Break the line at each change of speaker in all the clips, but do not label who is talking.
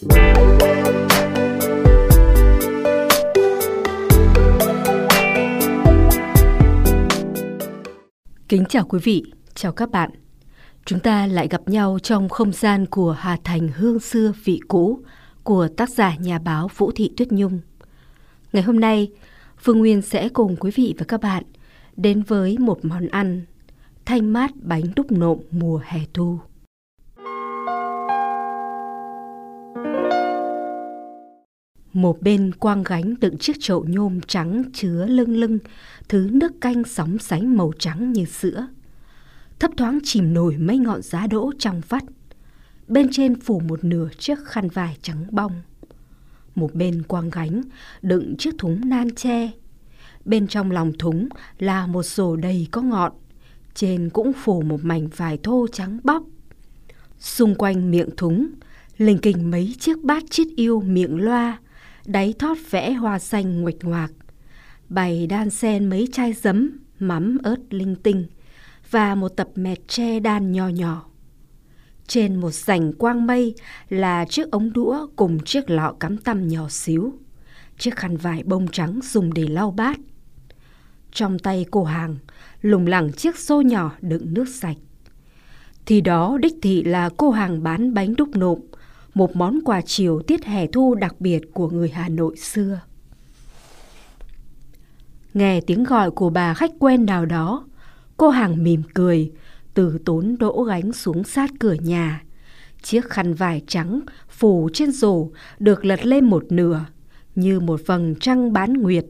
Kính chào quý vị, chào các bạn. Chúng ta lại gặp nhau trong không gian của Hà Thành Hương xưa vị cũ của tác giả nhà báo Vũ Thị Tuyết Nhung. Ngày hôm nay, Phương Nguyên sẽ cùng quý vị và các bạn đến với một món ăn thanh mát bánh đúc nộm mùa hè thu. Một bên quang gánh đựng chiếc chậu nhôm trắng chứa lưng lưng, thứ nước canh sóng sánh màu trắng như sữa. Thấp thoáng chìm nổi mấy ngọn giá đỗ trong vắt. Bên trên phủ một nửa chiếc khăn vải trắng bong. Một bên quang gánh đựng chiếc thúng nan tre. Bên trong lòng thúng là một rổ đầy có ngọn. Trên cũng phủ một mảnh vải thô trắng bóc. Xung quanh miệng thúng, lình kình mấy chiếc bát chiết yêu miệng loa, đáy thót vẽ hoa xanh nguệch ngoạc. Bày đan sen mấy chai giấm, mắm ớt linh tinh và một tập mẹt tre đan nho nhỏ. Trên một rành quang mây là chiếc ống đũa cùng chiếc lọ cắm tăm nhỏ xíu. Chiếc khăn vải bông trắng dùng để lau bát. Trong tay cô hàng, lủng lẳng chiếc xô nhỏ đựng nước sạch. Thì đó đích thị là cô hàng bán bánh đúc nộm, một món quà chiều tiết hè thu đặc biệt của người Hà Nội xưa. Nghe tiếng gọi của bà khách quen nào đó, cô hàng mỉm cười, từ tốn đỗ gánh xuống sát cửa nhà. Chiếc khăn vải trắng phủ trên rổ được lật lên một nửa, như một vầng trăng bán nguyệt.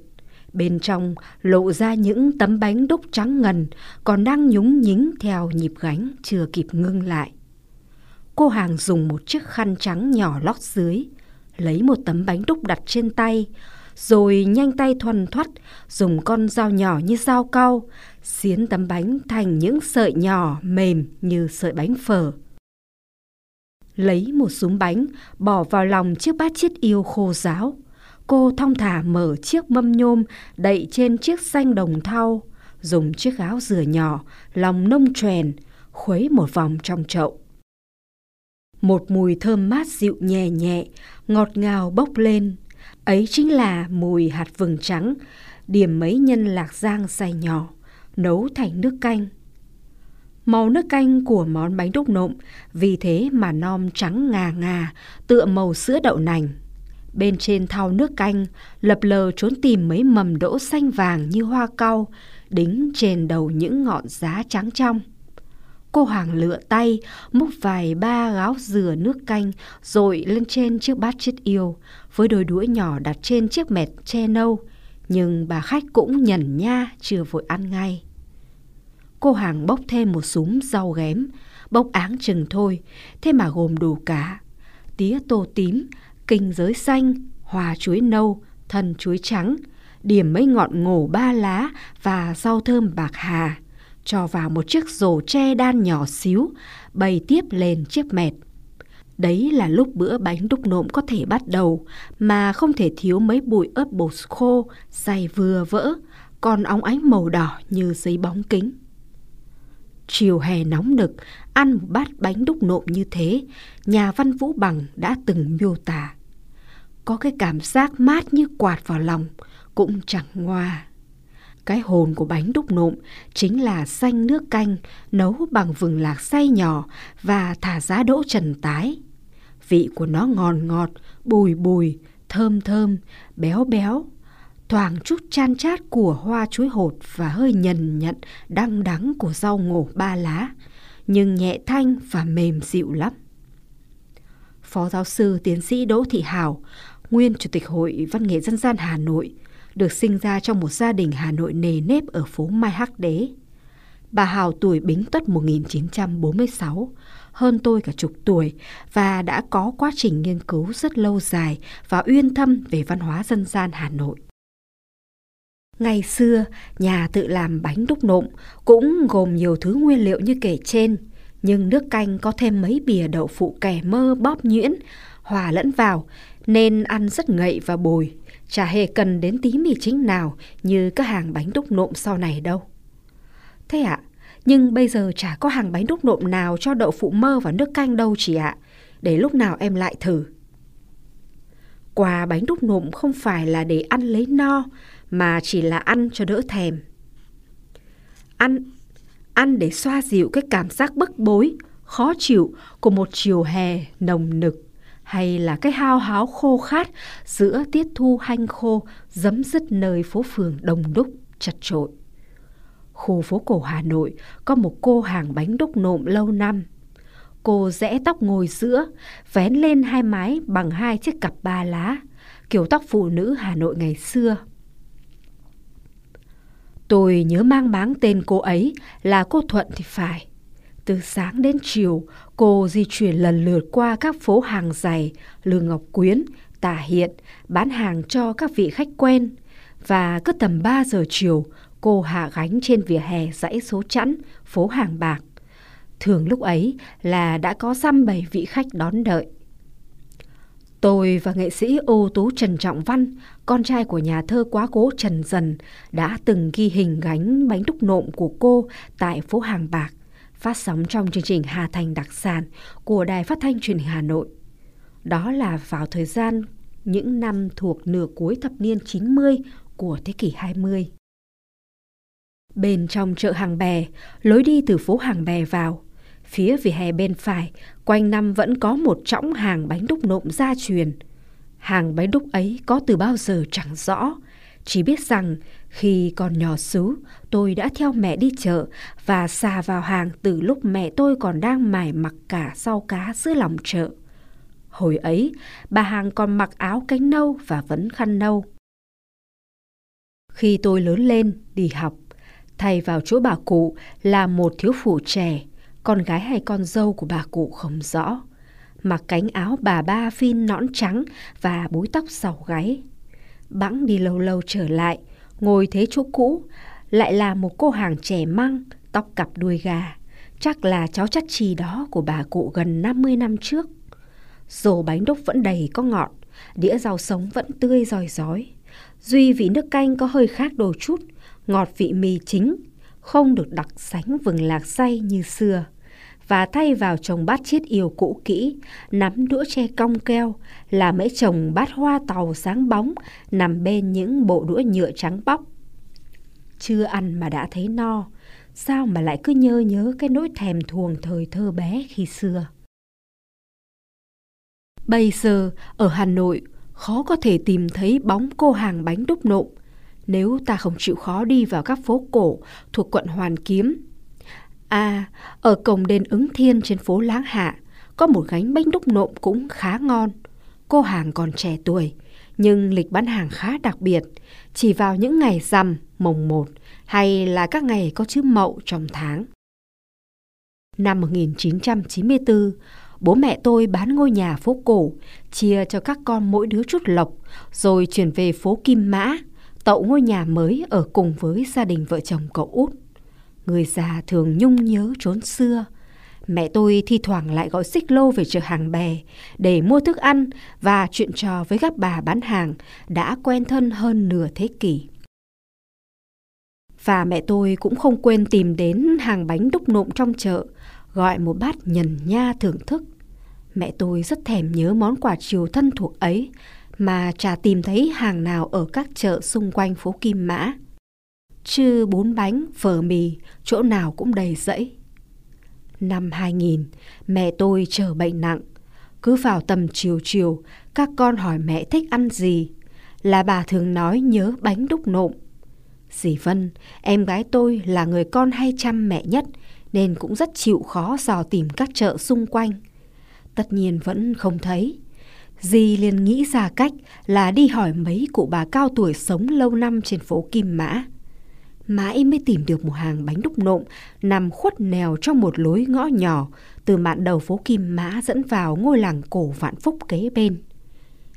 Bên trong lộ ra những tấm bánh đúc trắng ngần còn đang nhúng nhính theo nhịp gánh chưa kịp ngưng lại. Cô hàng dùng một chiếc khăn trắng nhỏ lót dưới, lấy một tấm bánh đúc đặt trên tay, rồi nhanh tay thuần thoắt dùng con dao nhỏ như dao cau, xiến tấm bánh thành những sợi nhỏ mềm như sợi bánh phở. Lấy một súng bánh, bỏ vào lòng chiếc bát chiết yêu khô ráo. Cô thong thả mở chiếc mâm nhôm đậy trên chiếc xanh đồng thau, dùng chiếc áo dừa nhỏ, lòng nông trèn, khuấy một vòng trong chậu. Một mùi thơm mát dịu nhẹ nhẹ, ngọt ngào bốc lên. Ấy chính là mùi hạt vừng trắng, điểm mấy nhân lạc giang xay nhỏ, nấu thành nước canh. Màu nước canh của món bánh đúc nộm vì thế mà non trắng ngà ngà, tựa màu sữa đậu nành. Bên trên thau nước canh, lập lờ trốn tìm mấy mầm đỗ xanh vàng như hoa cau, đính trên đầu những ngọn giá trắng trong. Cô Hoàng lựa tay, múc vài ba gáo dừa nước canh rồi lên trên chiếc bát chết yêu, với đôi đũa nhỏ đặt trên chiếc mẹt che nâu. Nhưng bà khách cũng nhẩn nha, chưa vội ăn ngay. Cô Hàng bốc thêm một súng rau ghém, bốc áng chừng thôi, thế mà gồm đủ cả. Tía tô tím, kinh giới xanh, hòa chuối nâu, thân chuối trắng, điểm mấy ngọn ngổ ba lá và rau thơm bạc hà cho vào một chiếc rổ tre đan nhỏ xíu, bày tiếp lên chiếc mẹt. Đấy là lúc bữa bánh đúc nộm có thể bắt đầu, mà không thể thiếu mấy bụi ớt bột khô, dày vừa vỡ, còn óng ánh màu đỏ như giấy bóng kính. Chiều hè nóng nực, ăn một bát bánh đúc nộm như thế, nhà văn Vũ Bằng đã từng miêu tả. Có cái cảm giác mát như quạt vào lòng, cũng chẳng ngoa. Cái hồn của bánh đúc nộm chính là xanh nước canh nấu bằng vừng lạc xay nhỏ và thả giá đỗ trần tái. Vị của nó ngon ngọt, bùi bùi, thơm thơm, béo béo, thoảng chút chan chát của hoa chuối hột và hơi nhần nhận đăng đắng của rau ngổ ba lá, nhưng nhẹ thanh và mềm dịu lắm. Phó giáo sư tiến sĩ Đỗ Thị Hảo, nguyên Chủ tịch Hội Văn nghệ Dân gian Hà Nội, được sinh ra trong một gia đình Hà Nội nề nếp ở phố Mai Hắc Đế. Bà Hào tuổi Bính Tuất 1946, hơn tôi cả chục tuổi và đã có quá trình nghiên cứu rất lâu dài và uyên thâm về văn hóa dân gian Hà Nội. Ngày xưa, nhà tự làm bánh đúc nộm cũng gồm nhiều thứ nguyên liệu như kể trên, nhưng nước canh có thêm mấy bìa đậu phụ kẻ mơ bóp nhuyễn, hòa lẫn vào nên ăn rất ngậy và bồi, chả hề cần đến tí mì chính nào như các hàng bánh đúc nộm sau này đâu. Thế ạ, nhưng bây giờ chả có hàng bánh đúc nộm nào cho đậu phụ mơ và nước canh đâu chị ạ, để lúc nào em lại thử. quà bánh đúc nộm không phải là để ăn lấy no, mà chỉ là ăn cho đỡ thèm. Ăn, ăn để xoa dịu cái cảm giác bức bối, khó chịu của một chiều hè nồng nực hay là cái hao háo khô khát giữa tiết thu hanh khô dấm dứt nơi phố phường đông đúc chật trội. Khu phố cổ Hà Nội có một cô hàng bánh đúc nộm lâu năm. Cô rẽ tóc ngồi giữa, vén lên hai mái bằng hai chiếc cặp ba lá, kiểu tóc phụ nữ Hà Nội ngày xưa. Tôi nhớ mang máng tên cô ấy là cô Thuận thì phải. Từ sáng đến chiều, cô di chuyển lần lượt qua các phố hàng giày, Lương Ngọc Quyến, Tả Hiện, bán hàng cho các vị khách quen. Và cứ tầm 3 giờ chiều, cô hạ gánh trên vỉa hè dãy số chẵn, phố hàng bạc. Thường lúc ấy là đã có xăm bảy vị khách đón đợi. Tôi và nghệ sĩ ưu tú Trần Trọng Văn, con trai của nhà thơ quá cố Trần Dần, đã từng ghi hình gánh bánh đúc nộm của cô tại phố Hàng Bạc, phát sóng trong chương trình Hà Thành đặc sản của Đài Phát thanh Truyền hình Hà Nội. Đó là vào thời gian những năm thuộc nửa cuối thập niên 90 của thế kỷ 20. Bên trong chợ Hàng Bè, lối đi từ phố Hàng Bè vào, phía vỉa hè bên phải, quanh năm vẫn có một trõng hàng bánh đúc nộm gia truyền. Hàng bánh đúc ấy có từ bao giờ chẳng rõ, chỉ biết rằng khi còn nhỏ xíu tôi đã theo mẹ đi chợ và xà vào hàng từ lúc mẹ tôi còn đang mải mặc cả sau cá giữa lòng chợ. Hồi ấy, bà hàng còn mặc áo cánh nâu và vẫn khăn nâu. Khi tôi lớn lên, đi học, thay vào chỗ bà cụ là một thiếu phụ trẻ, con gái hay con dâu của bà cụ không rõ. Mặc cánh áo bà ba phin nõn trắng và búi tóc sầu gáy. Bẵng đi lâu lâu trở lại, ngồi thế chỗ cũ, lại là một cô hàng trẻ măng, tóc cặp đuôi gà. Chắc là cháu chắc trì đó của bà cụ gần 50 năm trước. Rổ bánh đúc vẫn đầy có ngọt, đĩa rau sống vẫn tươi rói rói. Duy vị nước canh có hơi khác đôi chút, ngọt vị mì chính, không được đặc sánh vừng lạc say như xưa. Và thay vào chồng bát chiết yêu cũ kỹ, nắm đũa tre cong keo, là mấy chồng bát hoa tàu sáng bóng nằm bên những bộ đũa nhựa trắng bóc. Chưa ăn mà đã thấy no, sao mà lại cứ nhớ nhớ cái nỗi thèm thuồng thời thơ bé khi xưa. Bây giờ, ở Hà Nội, khó có thể tìm thấy bóng cô hàng bánh đúc nộm nếu ta không chịu khó đi vào các phố cổ thuộc quận Hoàn Kiếm. À, ở cổng đền ứng thiên trên phố Láng Hạ, có một gánh bánh đúc nộm cũng khá ngon. Cô hàng còn trẻ tuổi, nhưng lịch bán hàng khá đặc biệt, chỉ vào những ngày rằm, mồng một hay là các ngày có chữ mậu trong tháng. Năm 1994, bố mẹ tôi bán ngôi nhà phố cổ, chia cho các con mỗi đứa chút lộc, rồi chuyển về phố Kim Mã, tậu ngôi nhà mới ở cùng với gia đình vợ chồng cậu út. Người già thường nhung nhớ trốn xưa. Mẹ tôi thi thoảng lại gọi xích lô về chợ hàng bè để mua thức ăn và chuyện trò với các bà bán hàng đã quen thân hơn nửa thế kỷ. Và mẹ tôi cũng không quên tìm đến hàng bánh đúc nộm trong chợ, gọi một bát nhần nha thưởng thức. Mẹ tôi rất thèm nhớ món quà chiều thân thuộc ấy mà chả tìm thấy hàng nào ở các chợ xung quanh phố Kim Mã. Chứ bún bánh, phở mì, chỗ nào cũng đầy rẫy. Năm 2000, mẹ tôi trở bệnh nặng. Cứ vào tầm chiều chiều, các con hỏi mẹ thích ăn gì. Là bà thường nói nhớ bánh đúc nộm. Dì Vân, em gái tôi là người con hay chăm mẹ nhất, nên cũng rất chịu khó dò tìm các chợ xung quanh. Tất nhiên vẫn không thấy. Dì liền nghĩ ra cách là đi hỏi mấy cụ bà cao tuổi sống lâu năm trên phố Kim Mã. Mãi mới tìm được một hàng bánh đúc nộm nằm khuất nèo trong một lối ngõ nhỏ từ mạn đầu phố Kim Mã dẫn vào ngôi làng cổ Vạn Phúc kế bên.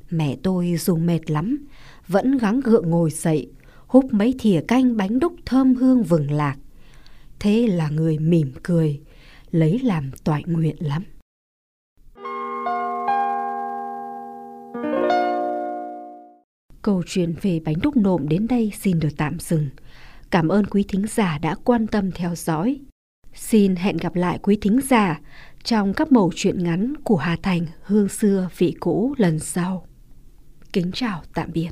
Mẹ tôi dù mệt lắm, vẫn gắng gượng ngồi dậy, húp mấy thìa canh bánh đúc thơm hương vừng lạc. Thế là người mỉm cười, lấy làm toại nguyện lắm. Câu chuyện về bánh đúc nộm đến đây xin được tạm dừng. Cảm ơn quý thính giả đã quan tâm theo dõi. Xin hẹn gặp lại quý thính giả trong các mẩu chuyện ngắn của Hà Thành, Hương xưa, vị cũ lần sau. kính chào, tạm biệt.